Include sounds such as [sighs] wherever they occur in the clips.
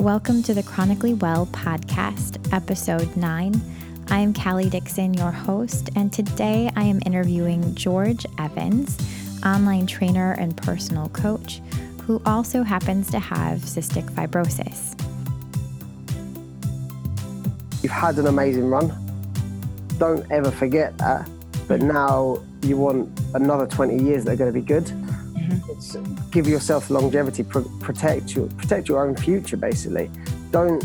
Welcome to the Chronically Well podcast, episode 9. I am Callie Dixon, your host, and today I am interviewing George Evans, online trainer and personal coach, who also happens to have cystic fibrosis. You've had an amazing run. Don't ever forget that. But now you want another 20 years that are going to be good. Mm-hmm. It's give yourself longevity, protect your protect your own future. Basically, don't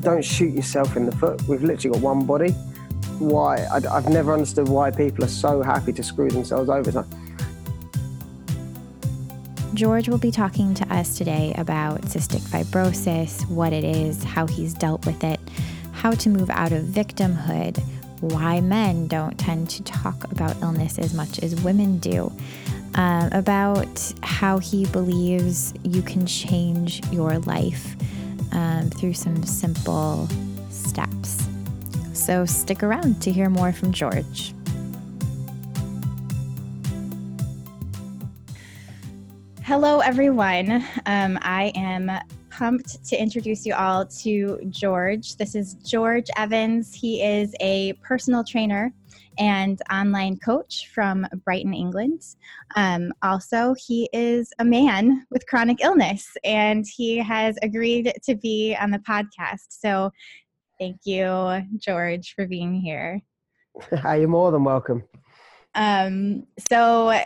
don't shoot yourself in the foot. We've literally got one body. Why? I, have never understood why people are so happy to screw themselves over. George will be talking to us today about cystic fibrosis, what it is, how he's dealt with it, how to move out of victimhood, why men don't tend to talk about illness as much as women do, uh, about how he believes you can change your life um, through some simple steps. So stick around to hear more from George. Hello, everyone. Um, I am pumped to introduce you all to George. This is George Evans. He is a personal trainer and online coach from Brighton, England. Um, also, he is a man with chronic illness and he has agreed to be on the podcast. So, thank you, George, for being here. [laughs] You're more than welcome. Um, so,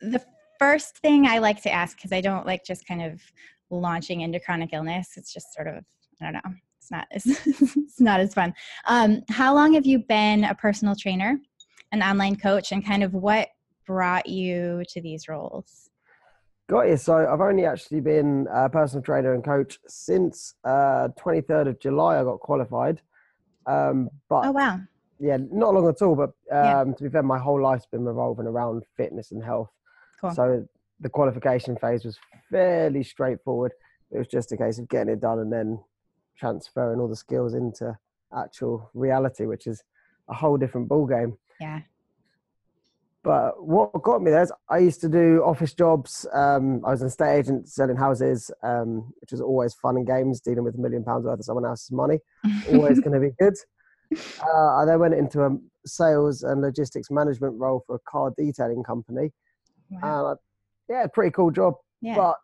the first thing I like to ask, because I don't like just kind of launching into chronic illness. It's just sort of, I don't know, it's not as, [laughs] it's not as fun. Um, how long have you been a personal trainer, an online coach, and kind of what brought you to these roles? Got you. So I've only actually been a personal trainer and coach since uh, 23rd of July. I got qualified. Um, but oh wow, yeah, not long at all. But um, yeah. to be fair, my whole life's been revolving around fitness and health. Cool. So the qualification phase was fairly straightforward. It was just a case of getting it done and then transferring all the skills into actual reality, which is a whole different ball game. Yeah. But what got me there is I used to do office jobs. Um, I was an estate agent selling houses, um, which was always fun and games, dealing with a million pounds worth of someone else's money. [laughs] always going to be good. Uh, I then went into a sales and logistics management role for a car detailing company. Wow. And yeah, pretty cool job. Yeah. But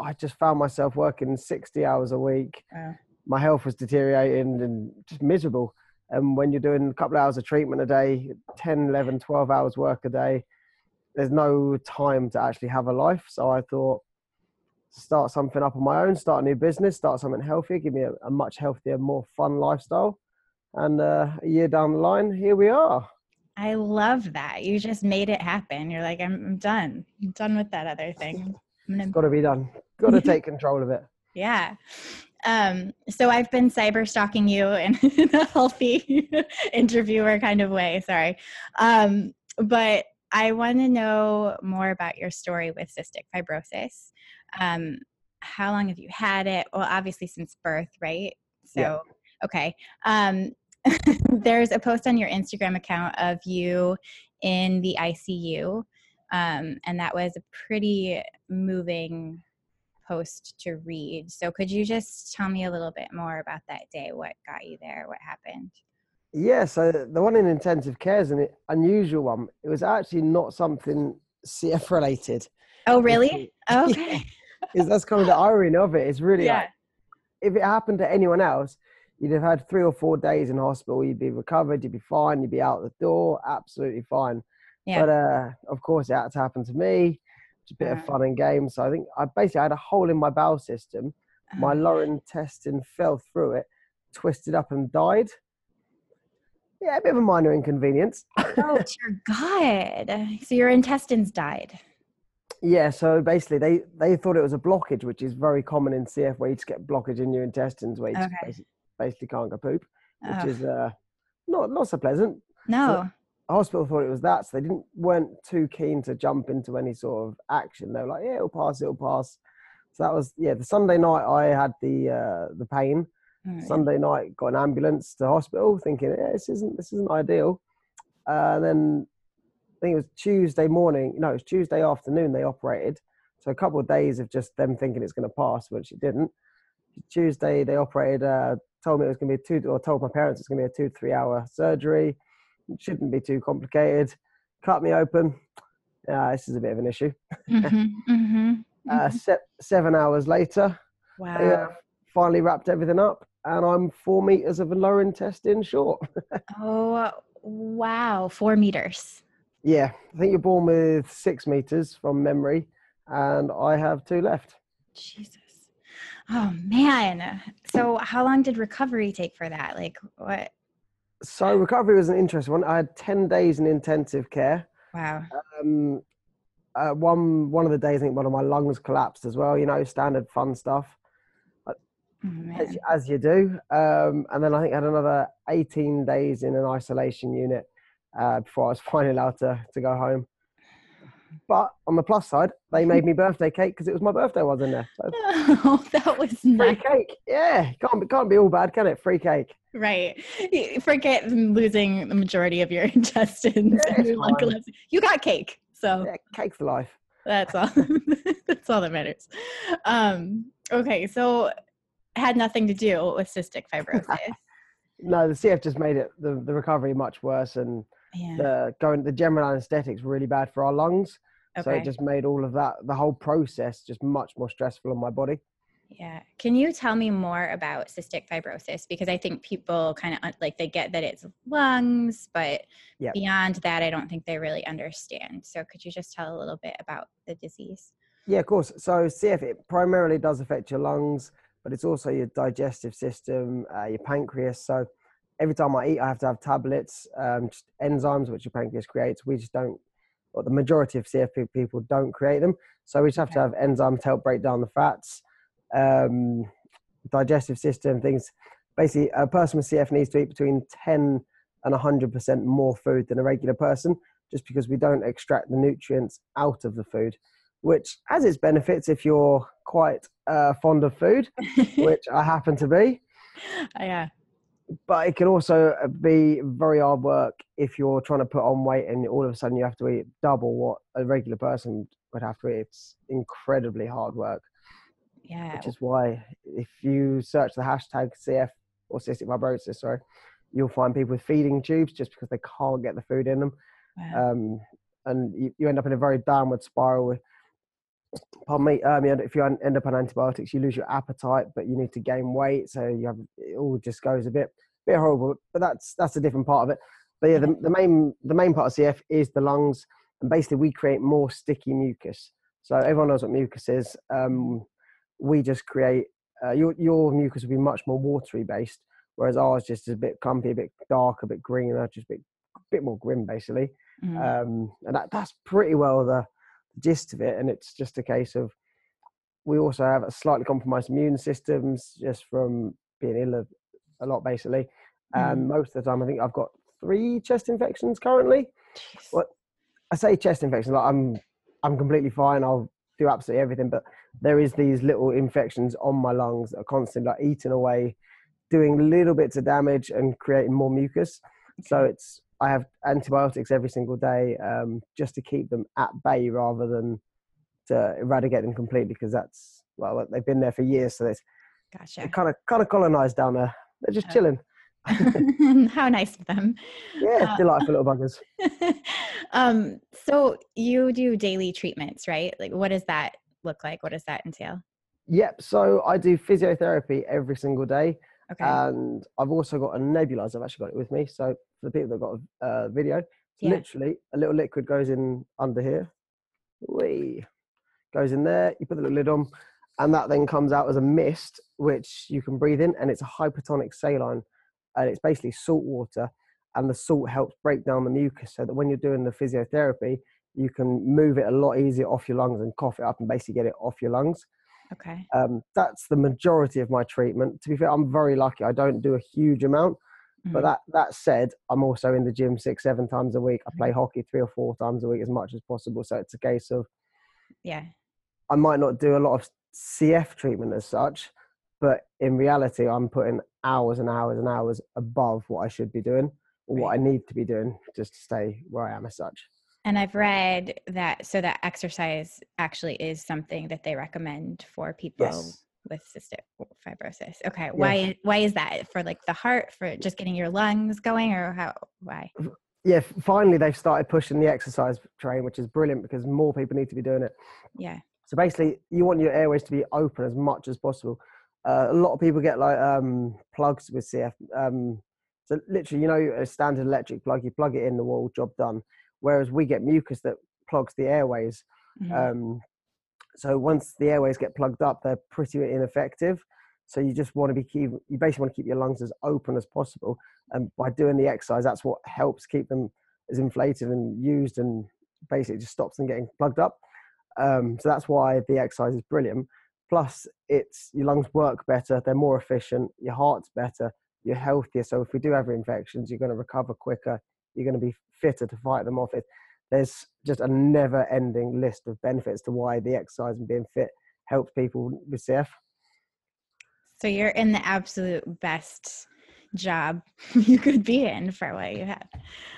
I just found myself working 60 hours a week. My health was deteriorating and just miserable. And when you're doing a couple of hours of treatment a day, 10, 11, 12 hours work a day, there's no time to actually have a life. So I thought, start something up on my own, start a new business, start something healthier, give me a, a much healthier, more fun lifestyle. And uh, a year down the line, here we are. I love that. You just made it happen. You're like, I'm, I'm done. I'm done with that other thing. Gonna... It's got to be done. Got to take control of it. [laughs] Yeah. Um, so I've been cyber stalking you in, [laughs] in a healthy [laughs] interviewer kind of way. Sorry. Um, but I want to know more about your story with cystic fibrosis. Um, how long have you had it? Well, obviously since birth, right? So, yeah. okay. Um, there's a post on your Instagram account of you in the ICU. Um, and that was a pretty moving post to read. So, could you just tell me a little bit more about that day? What got you there? What happened? Yeah, so the one in intensive care is an unusual one. It was actually not something CF related. Oh, really? [laughs] okay. Yeah, that's kind of the irony of it. It's really yeah. like, if it happened to anyone else, you'd have had three or four days in hospital. You'd be recovered. You'd be fine. You'd be out the door. Absolutely fine. Yeah. But uh, of course, it had to happen to me. It's a bit uh-huh. of fun and games. So I think I basically had a hole in my bowel system. Uh-huh. My lower intestine fell through it, twisted up, and died. Yeah, a bit of a minor inconvenience. oh, [laughs] dear God. So your intestines died. Yeah, so basically they, they thought it was a blockage, which is very common in CF where you just get blockage in your intestines where you okay. basically basically can't go poop, which oh. is uh, not not so pleasant. No. So hospital thought it was that, so they didn't weren't too keen to jump into any sort of action. They were like, "Yeah, it'll pass, it'll pass." So that was yeah. The Sunday night I had the uh, the pain. Oh, Sunday night got an ambulance to hospital, thinking, "Yeah, this isn't this isn't ideal." Uh, and then I think it was Tuesday morning. No, it was Tuesday afternoon. They operated. So a couple of days of just them thinking it's going to pass, which it didn't Tuesday they operated. Uh, told me it was going to be a two, or told my parents it's going to be a two three hour surgery. It shouldn't be too complicated. Cut me open. Uh, this is a bit of an issue. Mm-hmm, mm-hmm, [laughs] Uh, mhm. se- seven hours later, wow. they uh, finally wrapped everything up, and I'm four meters of a lower intestine short. [laughs] Oh, wow. Four meters. yeah, I think you're born with six meters from memory, and I have two left. Jesus. Oh, man. So, how long did recovery take for that? Like, what? So recovery was an interesting one. I had ten days in intensive care. Wow. Um, uh, one one of the days, I think one of my lungs collapsed as well. You know, standard fun stuff Oh, as, you- as you do. Um, and then I think I had another eighteen days in an isolation unit uh, before I was [laughs] finally allowed to to go home. But on the plus side, they made me birthday cake because it was my birthday was in there. So [laughs] Oh, that was free nice. cake, yeah, can't be can't be all bad, can it? Free cake. Right. Forget losing the majority of your [laughs] intestines. Yeah, and your it's lung fine. collapse. You got cake. So Yeah, cake's for life. that's all. [laughs] that's all that matters. Um, okay. So had nothing to do with cystic fibrosis. No, the CF just made it the, the recovery much worse, and yeah. the going the general anesthetics really bad for our lungs. So it just made all of that the whole process just much more stressful on my body. Yeah. Can you tell me more about cystic fibrosis? Because I think people kind of like they get that it's lungs, but Yep. beyond that, I don't think they really understand. So could you just tell a little bit about the disease? Yeah, of course. So CF it primarily does affect your lungs, but it's also your digestive system, uh, your pancreas. So every time I eat, I have to have tablets, um, just enzymes which your pancreas creates. We just don't, or the majority of CF pe- people don't create them. So we just have to have enzymes to help break down the fats. Um, digestive system things. Basically, a person with CF needs to eat between 10 and 100% more food than a regular person, just because we don't extract the nutrients out of the food which has its benefits if you're quite uh, fond of food, [laughs] which I happen to be. yeah. But it can also be very hard work if you're trying to put on weight and all of a sudden you have to eat double what a regular person would have to eat. It's incredibly hard work, Yeah. which is why if you search the hashtag CF or cystic fibrosis, sorry, you'll find people with feeding tubes just because they can't get the food in them. Wow. um, and you, you end up in a very downward spiral. With, pardon me, um, if you end up on antibiotics, you lose your appetite, but you need to gain weight, so you have it all just goes a bit bit horrible. But that's that's a different part of it. But yeah, the, the main the main part of CF is the lungs, and basically we create more sticky mucus. So everyone knows what mucus is. Um, we just create uh, your your mucus will be much more watery based, whereas ours just is a bit clumpy, a bit dark, a bit greener, just a bit bit more grim basically Mhm. um, and that, that's pretty well the gist of it. And it's just a case of we also have a slightly compromised immune systems just from being ill a, lot, basically. And mm-hmm. most of the time, I think I've got three chest infections currently. Jeez. What I say chest infections, like I'm I'm completely fine. I'll do absolutely everything, but there is these little infections on my lungs that are constantly like eating away, doing little bits of damage and creating more mucus. So it's I have antibiotics every single day um, just to keep them at bay rather than to eradicate them completely because that's well they've been there for years, so it's Gotcha. kind of kind of colonized down there. They're just Oh. chilling. [laughs] How nice of them. Yeah, Uh, delightful little buggers. [laughs] um, so you do daily treatments, right? Like, what does that look like? What does that entail? Yep. So I do physiotherapy every single day, Okay. and I've also got a nebulizer. I've actually got it with me. So for the people that got a uh, video, Yeah. literally a little liquid goes in under here. Wee. Goes in there. You put the little lid on, and that then comes out as a mist, which you can breathe in, and it's a hypertonic saline, and it's basically salt water, and the salt helps break down the mucus, so that when you're doing the physiotherapy, you can move it a lot easier off your lungs and cough it up and basically get it off your lungs. Okay. Um, that's the majority of my treatment. To be fair, I'm very lucky. I don't do a huge amount, but Mhm. that that said, I'm also in the gym six, seven times a week. I play hockey three or four times a week as much as possible. So it's a case of yeah. I might not do a lot of CF treatment as such, but in reality, I'm putting hours and hours and hours above what I should be doing or what I need to be doing just to stay where I am as such. And I've read that so that exercise actually is something that they recommend for people Yes. with cystic fibrosis. Okay, why yeah. why is that for like the heart for just getting your lungs going or how why? Yeah, finally they've started pushing the exercise train, which is brilliant because more people need to be doing it. Yeah. So basically, you want your airways to be open as much as possible. Uh, a lot of people get like um, plugs with CF. Um, so literally, you know, a standard electric plug, you plug it in the wall, job done. Whereas we get mucus that plugs the airways. Mm-hmm. Um, so once the airways get plugged up, they're pretty ineffective. So you just want to be keep, you basically want to keep your lungs as open as possible. And by doing the exercise, that's what helps keep them as inflated and used and basically just stops them getting plugged up. Um, so that's why the exercise is brilliant. Plus, it's your lungs work better, they're more efficient, your heart's better, you're healthier. So if we do have infections, you're going to recover quicker, you're going to be fitter to fight them off. It, there's just a never ending list of benefits to why the exercise and being fit helps people with CF. So you're in the absolute best job [laughs] you could be in for what you have.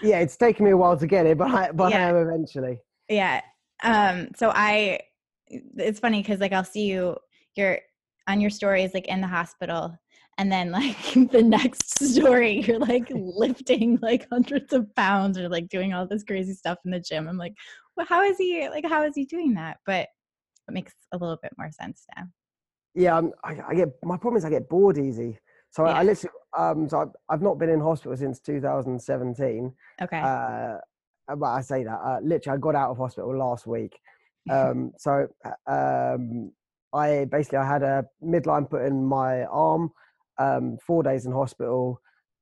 Yeah, it's taken me a while to get it, but I, but yeah. I am eventually. Yeah. Um. So I, it's funny because like I'll see you, you're on your stories like in the hospital, and then like [laughs] the next story you're like lifting like hundreds of pounds or like doing all this crazy stuff in the gym. I'm like well how is he like how is he doing that? But it makes a little bit more sense now. Yeah um, I, I, get my problem is i get bored easy. So yeah. I, I literally um so I've, I've not been in hospital since 2017 okay. uh but i say that uh, literally i got out of hospital last week. [laughs] Um so uh, um i basically i had a midline put in my arm um, four days in hospital.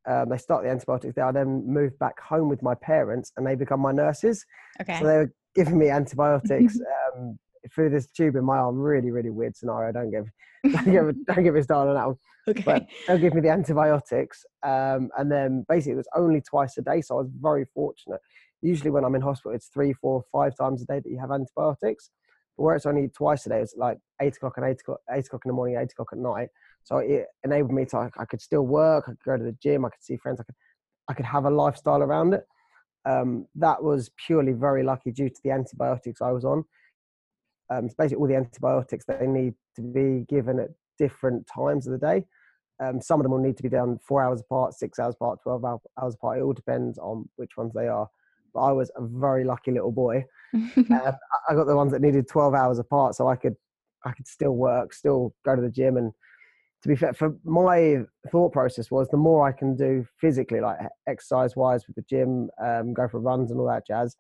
Um, they start the antibiotics there. I then moved back home with my parents, and they become my nurses. Okay. So they were giving me antibiotics [laughs] um, through this tube in my arm. Really, really weird scenario. Don't give, [laughs] don't give, [laughs] don't give me started on that one. Okay. But they'll give me the antibiotics, um, and then basically it was only twice a day. So I was very fortunate. Usually when I'm in hospital, it's three, four, five times a day that you have antibiotics. But where it's only twice a day, it's like eight o'clock and eight o'clock, eight o'clock in the morning, eight o'clock at night. So it enabled me to I could still work, I could go to the gym, I could see friends, I could I could have a lifestyle around it. Um, that was purely very lucky due to the antibiotics I was on. Um, it's basically all the antibiotics they need to be given at different times of the day. Um, some of them will need to be done four hours apart, six hours apart, 12 hours apart. It all depends on which ones they are. But I was a very lucky little boy. [laughs] uh, I got the ones that needed 12 hours apart, so I could I could still work, still go to the gym and to be fair, for my thought process was the more I can do physically, like exercise wise with the gym, um, go for runs and all that jazz,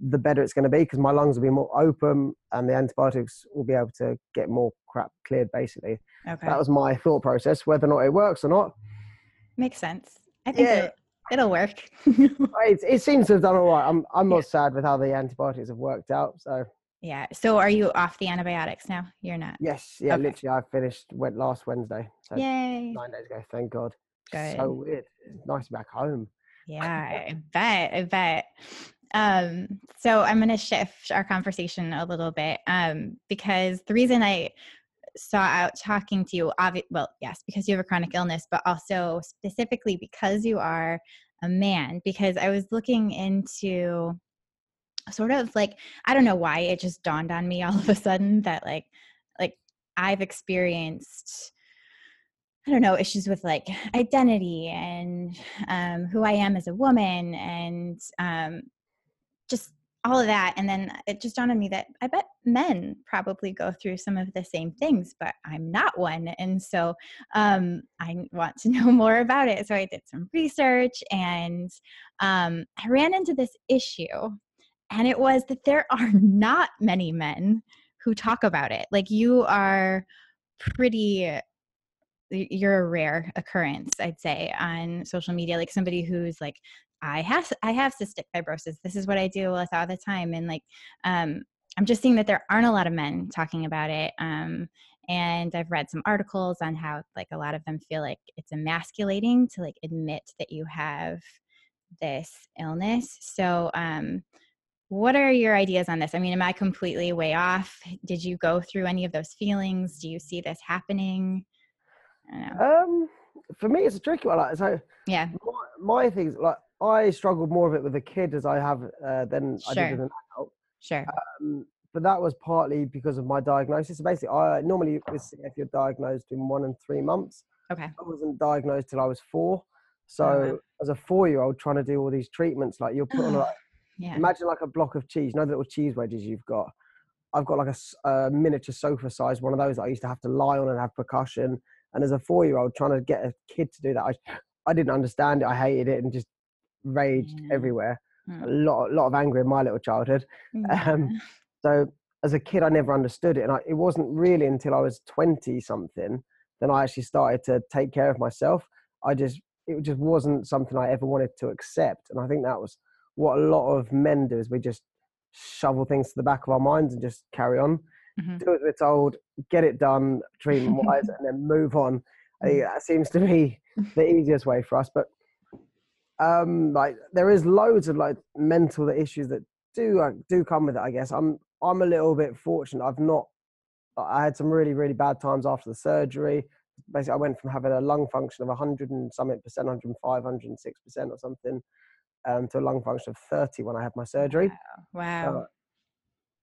the better it's going to be because my lungs will be more open and the antibiotics will be able to get more crap cleared. Basically, okay. that was my thought process. Whether or not it works or not, makes sense. I think yeah. it, it'll work. [laughs] it, it, seems to have done all right. I'm I'm not yeah. sad with how the antibiotics have worked out. So yeah. So are you off the antibiotics now? You're not. Yes. Yeah. Okay. Literally, I finished went last Wednesday. So Yay. Nine days ago. Thank God. Good. So weird. It's nice back home. Yeah, I bet. I bet. Um, so I'm going to shift our conversation a little bit um, because the reason I saw out talking to you, obvi- well, yes, because you have a chronic illness, but also specifically because you are a man. Because I was looking into sort of like i don't know why it just dawned on me [laughs] all of a sudden that like like i've experienced i don't know issues with like identity and um, who i am as a woman and um, just all of that. And then it just dawned on me that i bet men probably go through some of the same things but i'm not one. And so um, i want to [laughs] know more about it. So i did some research and um, i ran into this issue and it was that there are not many men who talk about it. Like you are pretty you're a rare occurrence i'd say on social media. Like somebody who's like i have i have cystic fibrosis. This is what i deal with all the time. And like um i'm just seeing that there aren't a lot of men talking about it um and i've read some articles on how like a lot of them feel like it's emasculating to like admit that you have this illness. So um what are your ideas on this? I mean, am I completely way off? Did you go through any of those feelings? Do you see this happening? Um, for me, it's a tricky one. Like, so yeah, my, my things like I struggled more of it with a kid as I have uh, than sure. I did with an adult. Sure. Um, but that was partly because of my diagnosis. So basically, I normally with CF you're diagnosed in one and three months. Okay. I wasn't diagnosed till I was four. So Oh, wow. as a four-year-old trying to do all these treatments, like you're put on [sighs] like Yeah. imagine like a block of cheese. You know the little cheese wedges you've got. I've got like a miniature sofa size one of those that I used to have to lie on and have percussion. And as a four-year-old trying to get a kid to do that, I I didn't understand it. I hated it and just raged Yeah. everywhere. Mm. A lot, lot of anger in my little childhood. [laughs] Um, so as a kid, I never understood it, and I, it wasn't really until I was twenty something then I actually started to take care of myself. I just it just wasn't something I ever wanted to accept, and I think that was what a lot of men do is we just shovel things to the back of our minds and just carry on, Mhm. do as we're told, get it done, treatment wise, [laughs] and then move on. I think Mm. that seems to be [laughs] the easiest way for us, but um like there is loads of like mental issues that do uh, do come with it i guess i'm i'm a little bit fortunate i've not i had some really really bad times after the surgery basically i went from having a lung function of 100 and something percent 105 106 percent or something um to a lung function of 30 when i had my surgery Wow. uh,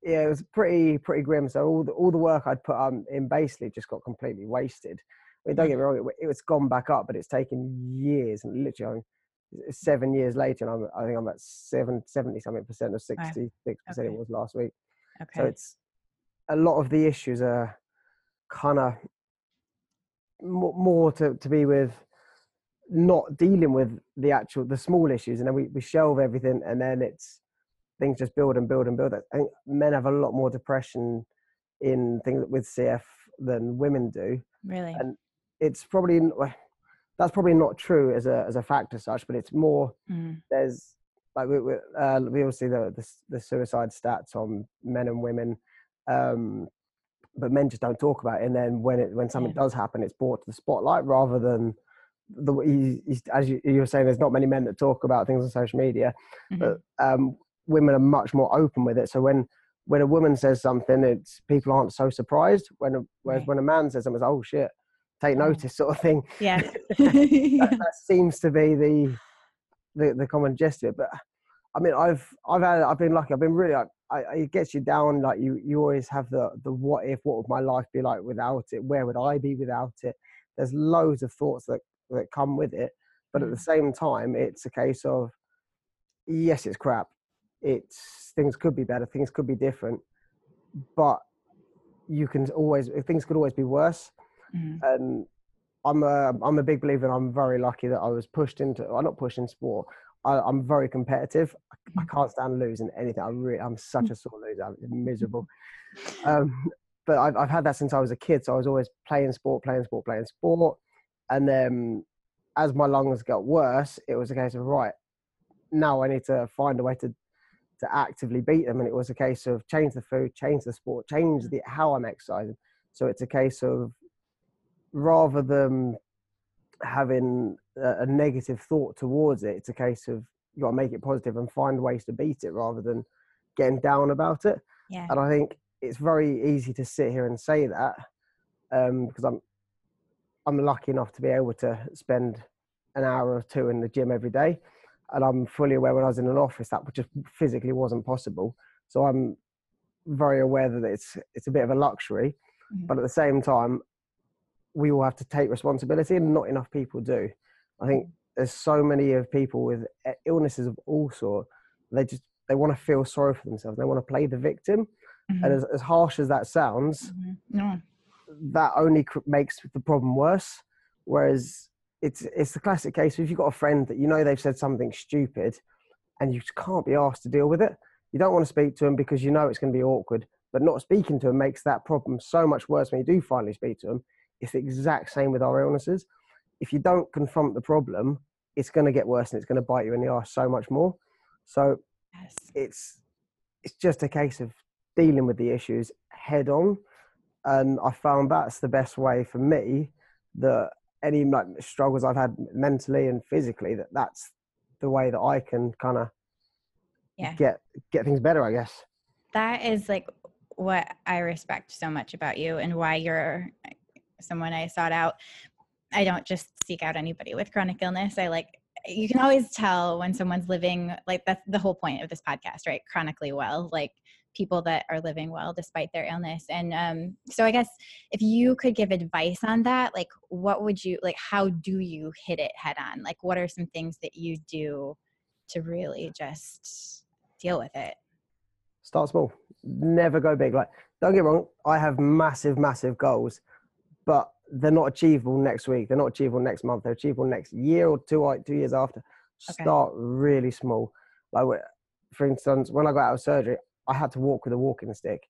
yeah, it was pretty pretty grim. So all the all the work I'd put um, in basically just got completely wasted. I mean, don't get me wrong, it, it was gone back up, but it's taken years and literally I mean, it's seven years later, and I'm, I think I'm at seven, 70 something percent of 66 percent it was last week. okay. So it's a lot of the issues are kind of more to, to be with not dealing with the actual the small issues and then we, we shelve everything and then it's things just build and build and build i think men have a lot more depression in things with cf than women do really. and it's probably that's probably not true as a as a fact as such but it's more Mm. there's like we we, uh, we all see the, the the suicide stats on men and women, um, but men just don't talk about it. And then when it when something Yeah. does happen, it's brought to the spotlight rather than the he, he's, as you, you were saying. There's not many men that talk about things on social media, Mhm. but um, women are much more open with it. So when when a woman says something, it's people aren't so surprised. When a, whereas Right. when a man says something, it's oh shit, take Oh. notice, sort of thing [laughs] Yeah. [laughs] that, that seems to be the, the the common gist of it. But I mean, I've I've had I've been lucky. I've been really. I, I, it gets you down. Like you you always have the the what if. What would my life be like without it? Where would I be without it? There's loads of thoughts that that come with it. But at the same time, it's a case of yes, it's crap. It's things could be better. Things could be different. But you can always things could always be worse Mhm. and I'm a I'm a big believer, and I'm very lucky that I was pushed into. I'm not pushed in sport. I, I'm very competitive. I, I can't stand losing anything. I really, I'm such a sore loser. I'm [laughs] miserable. Um, but I've I've had that since I was a kid. So I was always playing sport, playing sport, playing sport, and then as my lungs got worse, it was a case of right now I need to find a way to to actively beat them, and it was a case of change the food, change the sport, change the how I'm exercising. So it's a case of rather than having a, a negative thought towards it, it's a case of you got to make it positive and find ways to beat it rather than getting down about it. Yeah. And I think it's very easy to sit here and say that um, because I'm I'm lucky enough to be able to spend an hour or two in the gym every day, and I'm fully aware when I was in an office that just physically wasn't possible. So I'm very aware that it's it's a bit of a luxury, Mhm. but at the same time, we all have to take responsibility, and not enough people do. I think there's so many of people with illnesses of all sort. They just they want to feel sorry for themselves. They want to play the victim, Mhm. and as, as harsh as that sounds, Mhm. No. That only cr- makes the problem worse. Whereas it's it's the classic case. If you've got a friend that you know they've said something stupid, and you just can't be asked to deal with it, you don't want to speak to them because you know it's going to be awkward. But not speaking to them makes that problem so much worse when you do finally speak to them. It's the exact same with our illnesses. If you don't confront the problem, it's going to get worse and it's going to bite you in the arse so much more. So Yes. it's it's just a case of dealing with the issues head on and i found that's the best way for me that any like struggles i've had mentally and physically that that's the way that i can kind of Yeah. get get things better i guess that is like what I respect so much about you and why you're someone I sought out. I don't just seek out anybody with chronic illness. I like you can always tell when someone's living like that's the whole point of this podcast, right? Chronically well. Like people that are living well despite their illness. And um, so I guess if you could give advice on that, like what would you like? How do you hit it head on? Like what are some things that you do to really just deal with it? Start small. Never go big. Like don't get wrong, I have massive, massive goals, but they're not achievable next week. They're not achievable next month. They're achievable next year or two, like two years after. Okay. Start really small. Like, for instance, when I got out of surgery, I had to walk with a walking stick.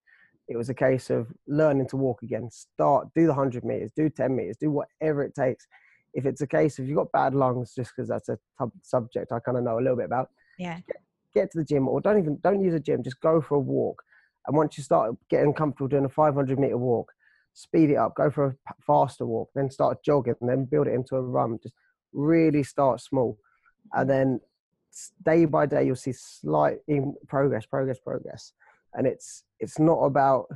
It was a case of learning to walk again. Start, do the 100 meters, do 10 meters, do whatever it takes. If it's a case of you've got bad lungs, just because that's a t- subject I kind of know a little bit about, yeah, get, get to the gym or don't even don't use a gym. Just go for a walk. And once you start getting comfortable doing a 500 meter walk, speed it up, go for a faster walk, then start jogging, and then build it into a run. Just really start small, and mm. then day by day you'll see slight in progress, progress, progress. And it's it's not about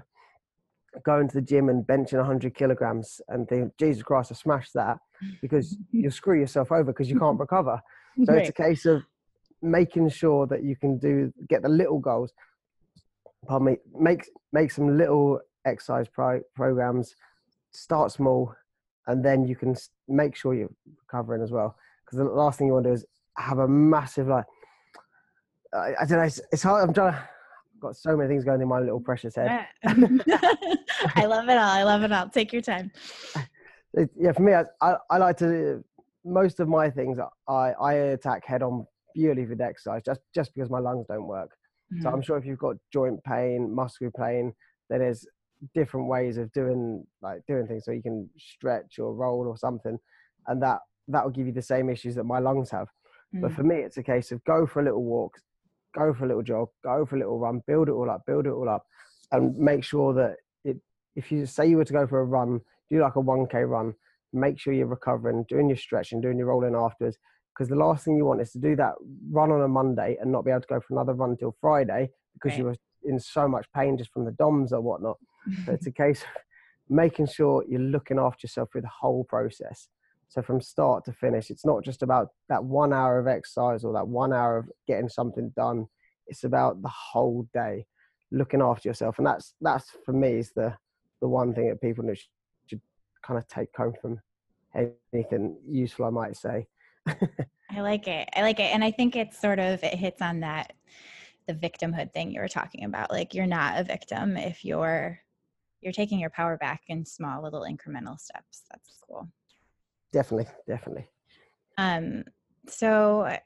going to the gym and benching 100 kilograms and think, Jesus Christ, I smashed that, because [laughs] you'll screw yourself over because you can't recover. So right. it's a case of making sure that you can do get the little goals. Pardon me, make make some little exercise pro- programs, start small, and then you can make sure you're recovering as well. Because the last thing you want to do is have a massive like. I, I don't know. It's, it's hard. I'm trying to. I've got so many things going in my little precious head. [laughs] I love it all. I love it all. Take your time. [laughs] It, yeah, for me, I, I, I like to. Most of my things I I attack head on purely with exercise, just just because my lungs don't work. Mm-hmm. So I'm sure if you've got joint pain, muscle pain, then there's different ways of doing like doing things so you can stretch or roll or something and that that will give you the same issues that my lungs have mm. but for me it's a case of go for a little walk go for a little jog go for a little run build it all up build it all up and make sure that it if you say you were to go for a run do like a 1k run make sure you're recovering doing your stretching doing your rolling afterwards because the last thing you want is to do that run on a monday and not be able to go for another run until friday because right. you were in so much pain just from the DOMS or whatnot. so it's [laughs] a case of making sure you're looking after yourself through the whole process. So from start to finish, it's not just about that one hour of exercise or that one hour of getting something done. It's about the whole day looking after yourself, and that's that's for me is the the one thing that people should, should kind of take home from anything useful, I might say. [laughs] I like it. I like it, and I think it's sort of it hits on that the victimhood thing you were talking about like you're not a victim if you're you're taking your power back in small little incremental steps that's cool definitely definitely. Um so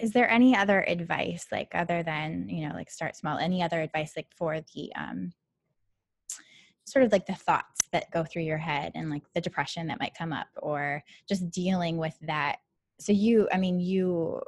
is there any other advice like other than you know like start small any other advice like for the um sort of like the thoughts that go through your head and like the depression that might come up or just dealing with that? So you i mean you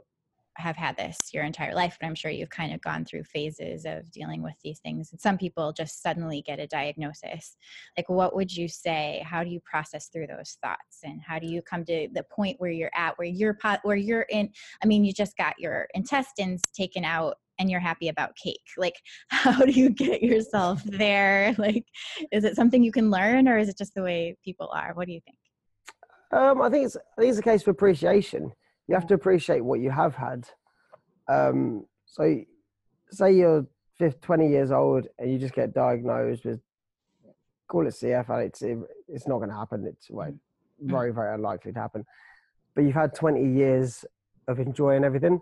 have had this your entire life, but I'm sure you've kind of gone through phases of dealing with these things. And some people just suddenly get a diagnosis. Like, what would you say? How do you process through those thoughts, and how do you come to the point where you're at, where you're where you're in? I mean, you just got your intestines taken out, and you're happy about cake. Like, [laughs] how do you get yourself there? Like, is it something you can learn, or is it just the way people are? What do you think? Um, I think it's I think it's a case of appreciation you have to appreciate what you have had. Um, so, say you're 20 years old and you just get diagnosed with, call it CF, and it's it's not going to happen. It's well, very very unlikely to happen. But you've had 20 years of enjoying everything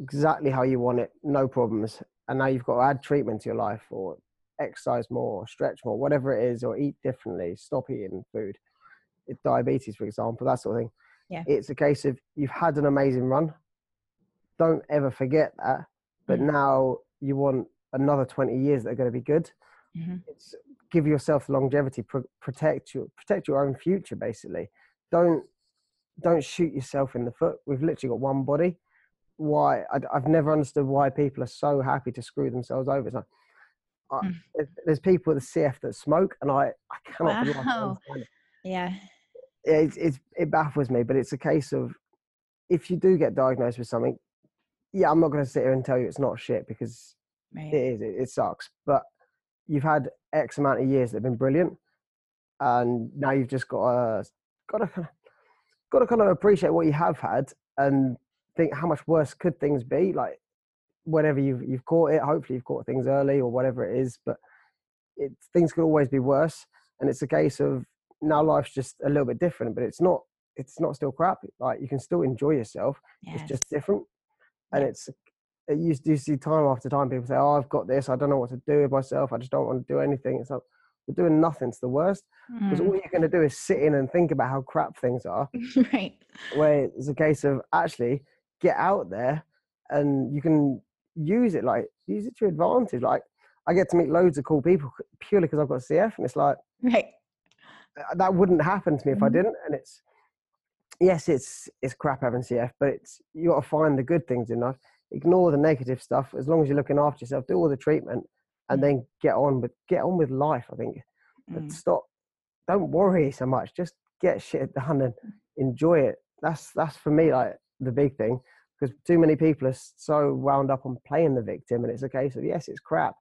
exactly how you want it, no problems, and now you've got to add treatment to your life or exercise more, stretch more, whatever it is, or eat differently, stop eating food, diabetes, for example, that sort of thing yeah. It's a case of you've had an amazing run. Don't ever forget that. But mm-hmm. now you want another 20 years that are going to be good. Mm-hmm. It's give yourself longevity, pro- protect your protect your own future. Basically, don't don't shoot yourself in the foot. We've literally got one body. Why I, have never understood why people are so happy to screw themselves over. It's like, I, mm. there's people with the CF that smoke, and I I cannot wow. Yeah, it, baffles me, but it's a case of if you do get diagnosed with something, yeah, I'm not going to sit here and tell you it's not shit because it is, it, it, sucks. But you've had X amount of years that have been brilliant, and now you've just got to got to kind of, got to kind of appreciate what you have had and think how much worse could things be. Like whenever you've you've caught it, hopefully you've caught things early or whatever it is. But it, things could always be worse, and it's a case of now life's just a little bit different. But it's not it's not still crap. Like you can still enjoy yourself. Yes. It's just different, and it's it used to see time after time people say, "Oh, I've got this. I don't know what to do with myself. I just don't want to do anything." It's like we're doing nothing's the worst because Mm, all you're going to do is sit in and think about how crap things are. [laughs] right. Where it's a case of actually get out there and you can use it like use it to your advantage. Like I get to meet loads of cool people purely because I've got CF, and it's like Right. Uh, that wouldn't happen to me if I Mhm. didn't. And it's yes, it's it's crap having CF, but it's you got to find the good things in life. Ignore the negative stuff as long as you're looking after yourself. Do all the treatment, and then get on with get on with life. I think. But Mm. stop. Don't worry so much. Just get shit done and enjoy it. That's that's for me like the big thing because too many people are so wound up on playing the victim, and it's a case of yes, it's crap,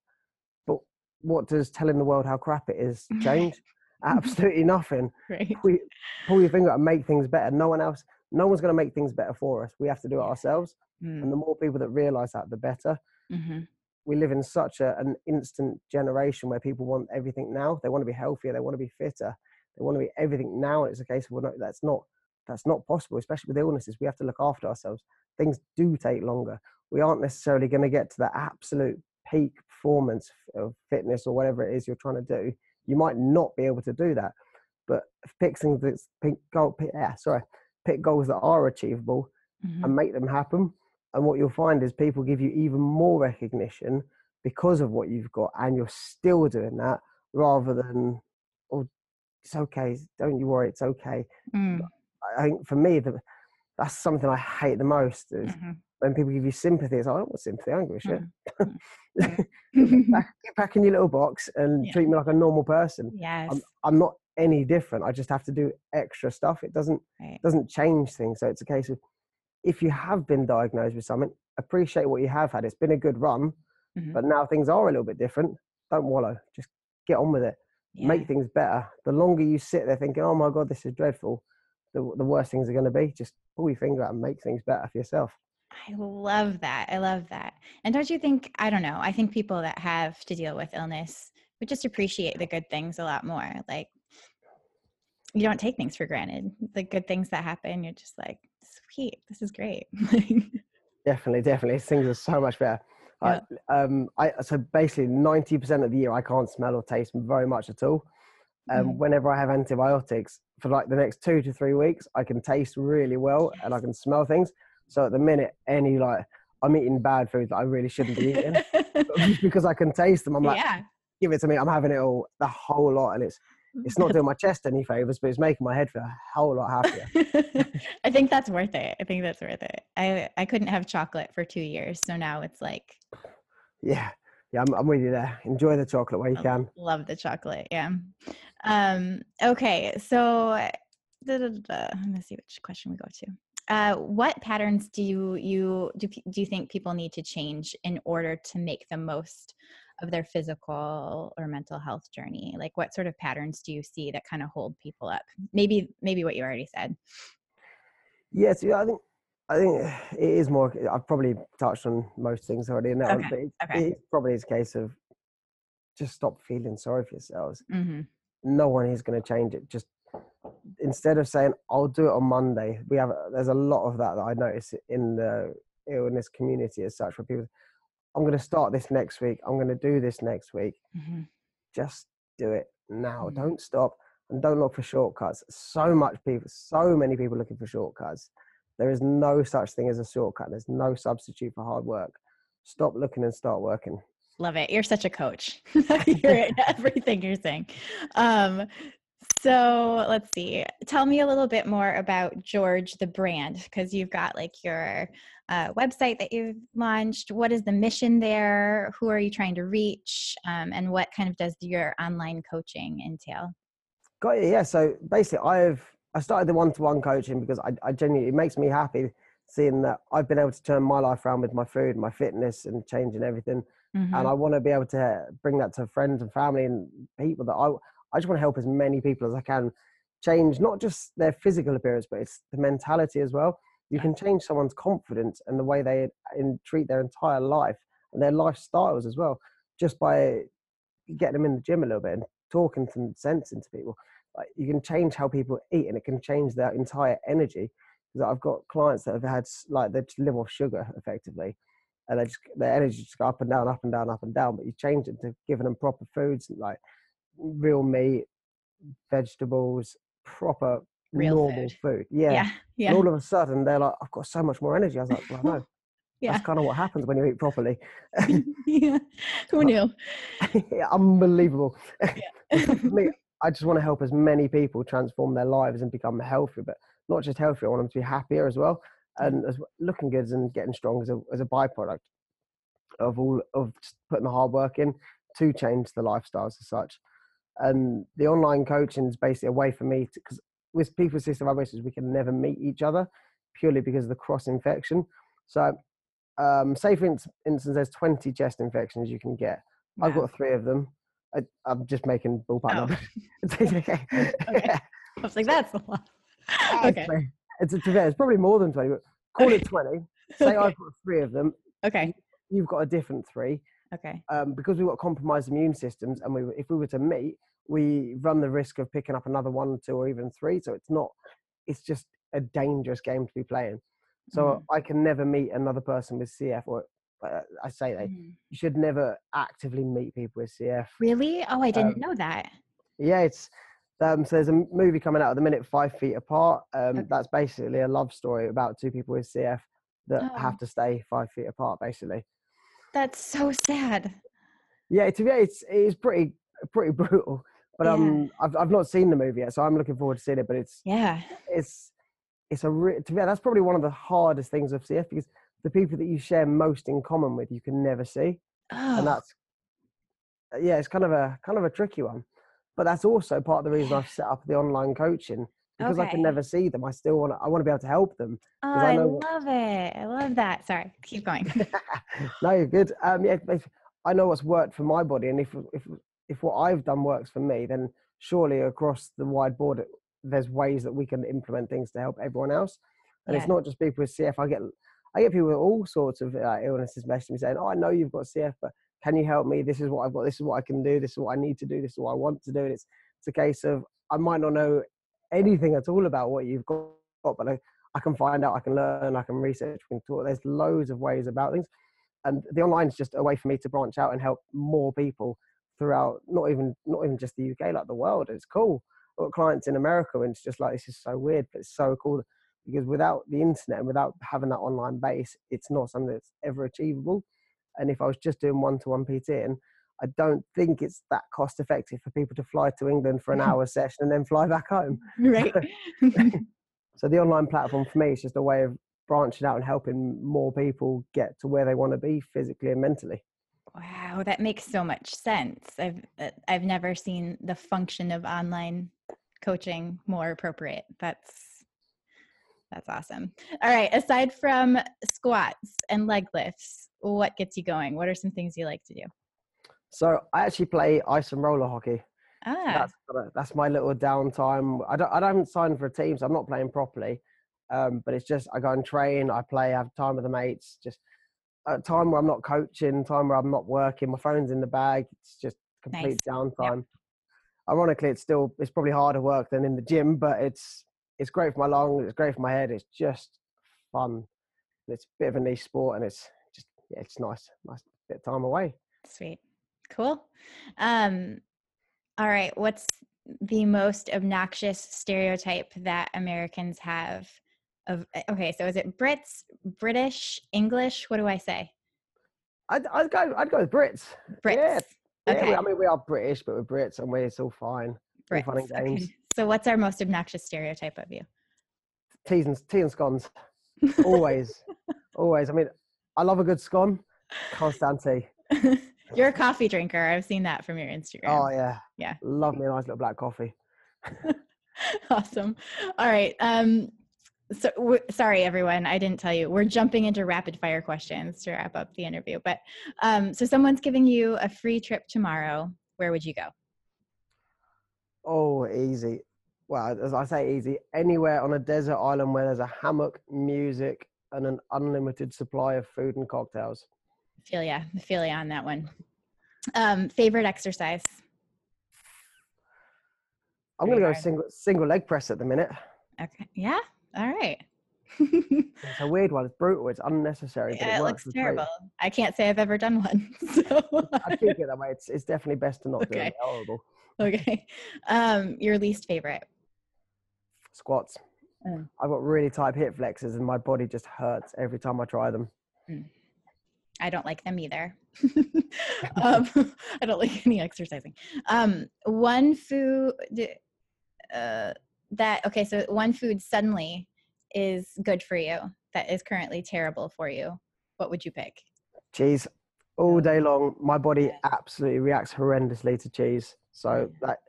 but what does telling the world how crap it is change? [laughs] [laughs] Absolutely nothing Right. pull, your- pull your finger and make things better. No one else, no one's going to make things better for us. We have to do it ourselves. Mm, And the more people that realize that, the better. mhm. We live in such a, an instant generation where people want everything now. They want to be healthier. They want to be fitter. They want to be everything now. And it's a case of, well, no, that's not, that's not possible, especially with illnesses. We have to look after ourselves. Things do take longer. We aren't necessarily going to get to the absolute peak performance of fitness or whatever it is you're trying to do. You might not be able to do that, but pick things that's pick goal, pick, yeah, sorry, pick goals that are achievable Mhm. and make them happen. And what you'll find is people give you even more recognition because of what you've got, and you're still doing that rather than, oh, it's okay, don't you worry, it's okay. Mm, I think for me, the, that's something I hate the most is mhm. when people give you sympathy. It's like, I don't want sympathy, I don't give a shit. Mm, [laughs] Back, [laughs] get back in your little box and Yeah. treat me like a normal person. yes. I'm, I'm not any different. I just have to do extra stuff. It doesn't Right. doesn't change things. So it's a case of if you have been diagnosed with something, appreciate what you have had. It's been a good run, Mhm. but now things are a little bit different. Don't wallow. Just get on with it. Yeah. Make things better. The longer you sit there thinking, "Oh my god, this is dreadful," the the worse things are going to be. Just pull your finger out and make things better for yourself. I love that. I love that. And don't you think, I don't know, I think people that have to deal with illness would just appreciate the good things a lot more. Like, you don't take things for granted. The good things that happen, you're just like, sweet, this is great. [laughs] Definitely, definitely. Things are so much better. I, um, I so basically ninety percent of the year I can't smell or taste very much at all. Um, Mm. Whenever I have antibiotics for like the next two to three weeks, I can taste really well and I can smell things. So at the minute, any like I'm eating bad foods that I really shouldn't be eating [laughs] [laughs] because I can taste them. I'm like, yeah. give it to me. I'm having it all, the whole lot, and it's it's not doing my chest any favors, but it's making my head feel a whole lot happier. [laughs] I think that's worth it. I think that's worth it. I I couldn't have chocolate for two years, so now it's like yeah, yeah, I'm, I'm with you there. Enjoy the chocolate where you I can. Love the chocolate. Yeah. Um, okay. So da, da, da, da. I'm gonna see which question we go to. Uh, what patterns do you, you do, do you think people need to change in order to make the most of their physical or mental health journey? Like what sort of patterns do you see that kind of hold people up? Maybe maybe what you already said. Yes, yeah, I think I think [sighs] it is more. I've probably touched on most things already now, Okay, but it, okay. it probably is a case of just stop feeling sorry for yourselves. hmm No one is going to change it. Just instead of saying I'll do it on Monday, we have there's a lot of that that I notice in the illness community as such, where people I'm going to start this next week. I'm going to do this next week. hmm Just do it now. Mhm. Don't stop and don't look for shortcuts. So much people, so many people looking for shortcuts. There is no such thing as a shortcut. There's no substitute for hard work. Stop looking and start working. Love it. You're such a coach. [laughs] you're [laughs] [laughs] everything you're saying. Um, so let's see. Tell me a little bit more about George the brand because you've got like your uh, website that you've launched. What is the mission there? Who are you trying to reach? Um, and what kind of does your online coaching entail? Got you. Yeah. So basically, I've I started the one-to-one coaching because I, I genuinely it makes me happy seeing that I've been able to turn my life around with my food, my fitness, and changing everything. Mhm. And I want to be able to bring that to friends and family and people that I I just want to help as many people as I can change not just their physical appearance, but it's the mentality as well. You can change someone's confidence and the way they in, treat their entire life and their lifestyles as well, just by getting them in the gym a little bit and talking some sense into people. Like you can change how people eat, and it can change their entire energy. Because I've got clients that have had like they just live off sugar effectively, and they just their energy just go up and down, up and down, up and down. But you change it to giving them proper foods like real meat, vegetables, proper Real normal food. food. Yeah. Yeah. And Yeah. all of a sudden they're like, I've got so much more energy. I was like, well, no, [laughs] Yeah. that's kind of what happens when you eat properly. [laughs] yeah. [laughs] Who knew? Unbelievable. For me, I just want to help as many people transform their lives and become healthier, but not just healthier. I want them to be happier as well, and as looking good and getting strong as a as a byproduct of all of putting the hard work in to change the lifestyles as such. And the online coaching is basically a way for me to because with people with cystic fibrosis we can never meet each other purely because of the cross infection. So, um, say for instance, there's 20 chest infections you can get. I've got three of them. I, I'm just making ballpark Oh. numbers. [laughs] It's [laughs] okay. Okay. I was like, that's a lot. [laughs] okay. It's, fair, it's probably more than 20, but call it 20. [laughs] Say Okay. I've got three of them, Okay. you've got a different three. Okay. Um, because we've got compromised immune systems, and we, if we were to meet, we run the risk of picking up another one, two, or even three. So it's not, it's just a dangerous game to be playing. So Mhm. I can never meet another person with CF, or uh, I say that Mhm. you should never actively meet people with CF. Really? Oh, I didn't Um, know that. Yeah, it's um, so there's a movie coming out at the minute, Five Feet Apart. Um, Okay. That's basically a love story about two people with CF that Oh. have to stay five feet apart, basically. That's so sad. Yeah, to be it's it's pretty pretty [laughs] brutal. But Yeah. um, I've I've not seen the movie yet, so I'm looking forward to seeing it. But it's Yeah. it's it's a re- to be that's probably one of the hardest things of CF because the people that you share most in common with you can never see, Oh, and that's yeah, it's kind of a kind of a tricky one. But that's also part of the reason I've set up the online coaching because I can never see them. I still want to I want to be able to help them. oh I I, know what- love it. I love that. Sorry. Keep going. [laughs] no, you're good. Um, yeah, if- I know what's worked for my body, and if if if what I've done works for me, then surely across the wide board, there's ways that we can implement things to help everyone else. And Yeah. it's not just people with CF. I get I get people with all sorts of uh, illnesses messaging me saying, "Oh, I know you've got CF, but can you help me? This is what I've got. This is what I can do. This is what I need to do. This is what I want to do." And it's it's a case of I might not know anything at all about what you've got, but I, I can find out. I can learn. I can research. We can talk. There's loads of ways about things and the online is just a way for me to branch out and help more people throughout not even not even just the uk like the world it's cool i've got clients in america and it's just like this is so weird but it's so cool because without the internet and without having that online base it's not something that's ever achievable and if i was just doing one-to-one pt and i don't think it's that cost effective for people to fly to england for an [laughs] hour session and then fly back home right. [laughs] so the online platform for me is just a way of branching out and helping more people get to where they want to be physically and mentally. wow, that makes so much sense. I've uh, I've never seen the function of online coaching more appropriate. That's that's awesome. All right, aside from squats and leg lifts, what gets you going? What are some things you like to do? So I actually play ice and roller hockey. Ah, That's that's my little downtime. I don't I don't sign for a team, so I'm not playing properly. Um, but it's just I go and train, I play, I have time with the mates. Just a time where I'm not coaching, time where I'm not working. My phone's in the bag. It's just complete Nice. downtime. Ironically, it's still it's probably harder work than in the gym, but it's it's great for my lungs. It's great for my head. It's just fun. It's a bit of a niche sport, and it's just yeah, it's nice, nice bit of time away. sweet, cool. Um, all right, what's the most obnoxious stereotype that Americans have? Of eh, okay, so is it Brits, British, English? What do I say? I'd, I'd go. I'd go with Brits. Brits. Yeah, Yeah, Okay. we, I mean, we are British, but we're Brits, and we're it's all fine. all fun and Brits, okay. So what's our most obnoxious stereotype of you? Teas and tea and scones, [laughs] always, always. I mean, I love a good scone. Can't stand tea. [laughs] You're a coffee drinker. I've seen that from your Instagram. Oh yeah, Yeah. Love me a nice little black coffee. [laughs] awesome. All right. Um, so sorry, everyone. I didn't tell you. We're jumping into rapid fire questions to wrap up the interview. But um, so someone's giving you a free trip tomorrow. Where would you go? Oh, easy. Well, as I say, easy. Anywhere on a desert island where there's a hammock, music, and an unlimited supply of food and cocktails. Feel ya, feel ya on that one. Um, favorite exercise? I'm going to go single single leg press at the minute. Okay. Yeah. All right. [laughs] it's a weird one. It's brutal. It's unnecessary. Yeah, it, it looks terrible. Great. I can't say I've ever done one. [laughs] So. I think it that way. It's, it's definitely best to not okay. do it. Horrible. Okay. Um, your least favorite? Squats. Mm. I've got really tight hip flexors and my body just hurts every time I try them. Mm. I don't like them either. [laughs] um, [laughs] I don't like any exercising. Um, one food uh, that, okay, so one food suddenly is good for you that is currently terrible for you. What would you pick? Cheese. All day long, my body absolutely reacts horrendously to cheese. So that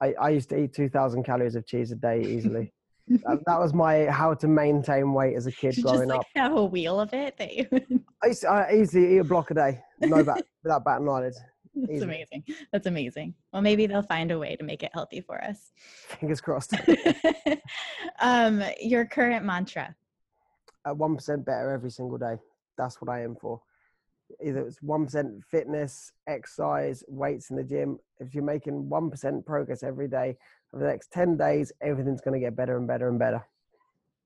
I, I used to eat 2,000 calories of cheese a day easily [laughs] that, that, was my how to maintain weight as a kid growing just, like, up. Have a wheel of it that you. I used to, I easily eat a block a day, no [laughs] bat, without batting eyelids. That's Easy. amazing. That's amazing. Well, maybe they'll find a way to make it healthy for us. Fingers crossed. [laughs] um, your current mantra? At one percent better every single day. That's what I aim for. Either it's one percent fitness, exercise, weights in the gym. If you're making one percent progress every day, over the next 10 days, everything's going to get better and better and better.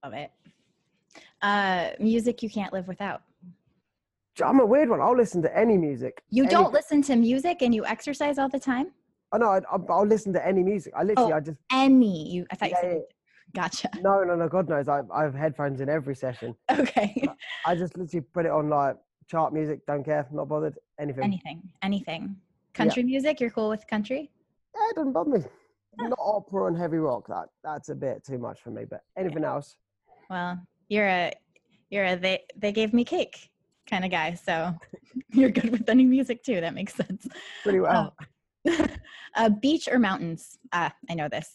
Love it. Uh, music you can't live without. I'm a weird one. I'll listen to any music. You don't listen to music and you exercise all the time? Oh no, I, will listen to any music. I literally, oh, I just any. You, I thought yeah, you said. Yeah. Gotcha. No, no, no. God knows, I, I have headphones in every session. [laughs] Okay. I just literally put it on like chart music. Don't care. Not bothered. Anything. Anything. Anything. Country yeah. music. You're cool with country? Yeah, it doesn't bother me not opera and heavy rock. That that's a bit too much for me. But anything yeah. else? Well, you're a you're a they they gave me cake kind of guy, so [laughs] you're good with any music too. That makes sense. Pretty well. Uh, [laughs] uh, beach or mountains? Ah, I know this.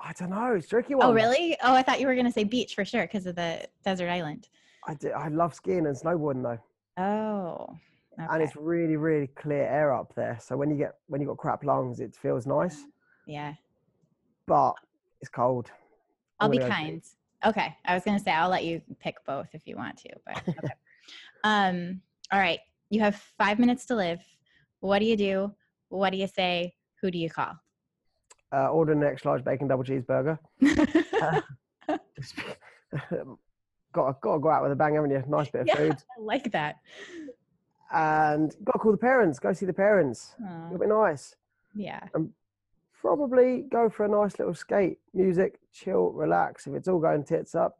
I don't know. It's tricky one. Oh, really? Oh, I thought you were going to say beach for sure because of the desert island. I do, I love skiing and snowboarding though. Oh. Okay. And it's really, really clear air up there. So when you get when you got crap lungs, it feels nice. Yeah. But it's cold. I'll be kind. Okay. I was gonna say I'll let you pick both if you want to, but okay. [laughs] um, all right. You have five minutes to live. What do you do? What do you say? Who do you call? Uh, order an extra large bacon double cheeseburger. [laughs] [laughs] uh, got to, got to go out with a bang, haven't you? Nice bit of [laughs] yeah, food. I like that and got to call the parents. Go see the parents. Aww. It'll be nice. Yeah. And probably go for a nice little skate, music, chill, relax. If it's all going tits up,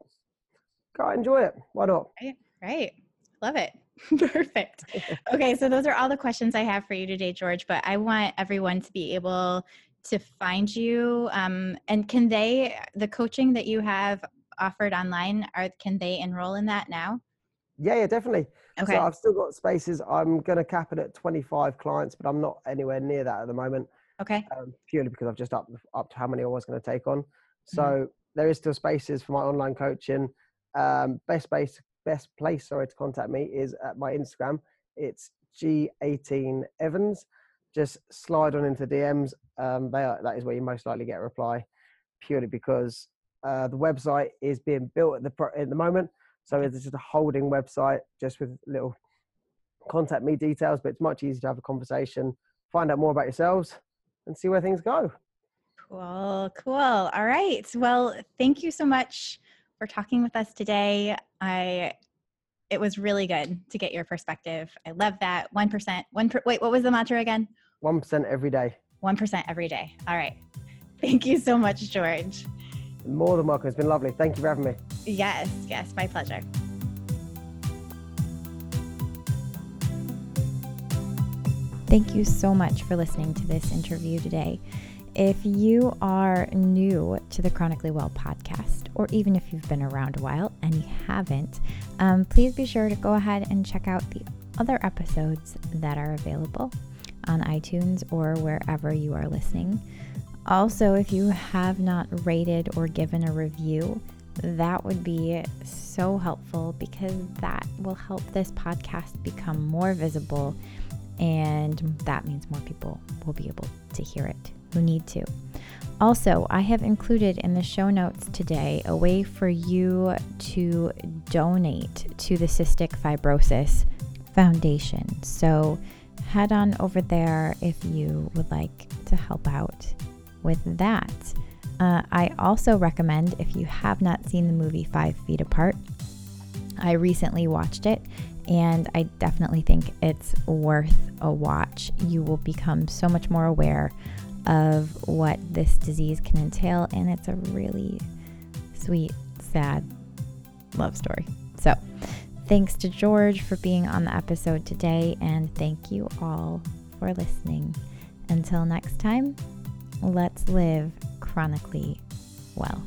go enjoy it. Why not? Right. right. Love it. [laughs] Perfect. Okay, so those are all the questions I have for you today, George. But I want everyone to be able to find you. Um, and can they, the coaching that you have offered online, are can they enroll in that now? Yeah, yeah, definitely. Okay. So I've still got spaces. I'm going to cap it at 25 clients, but I'm not anywhere near that at the moment. Okay. Um, purely because I've just upped up to how many I was going to take on. So mm-hmm. there is still spaces for my online coaching. Um, best space, best place, sorry, to contact me is at my Instagram. It's G18 Evans. Just slide on into DMs. Um, they are, that is where you most likely get a reply, purely because uh, the website is being built at the at the moment. So it's just a holding website, just with little contact me details, but it's much easier to have a conversation, find out more about yourselves, and see where things go. Cool, cool. All right. Well, thank you so much for talking with us today. I it was really good to get your perspective. I love that. 1%. One per, wait, what was the mantra again? 1% every day. 1% every day. All right. Thank you so much, George. More than welcome. It's been lovely. Thank you for having me. Yes, yes, my pleasure. Thank you so much for listening to this interview today. If you are new to the Chronically Well podcast, or even if you've been around a while and you haven't, um, please be sure to go ahead and check out the other episodes that are available on iTunes or wherever you are listening. Also, if you have not rated or given a review, that would be so helpful because that will help this podcast become more visible, and that means more people will be able to hear it who need to. Also, I have included in the show notes today a way for you to donate to the Cystic Fibrosis Foundation. So head on over there if you would like to help out with that. Uh, I also recommend if you have not seen the movie Five Feet Apart, I recently watched it and I definitely think it's worth a watch. You will become so much more aware of what this disease can entail, and it's a really sweet, sad love story. So, thanks to George for being on the episode today, and thank you all for listening. Until next time, let's live chronically well.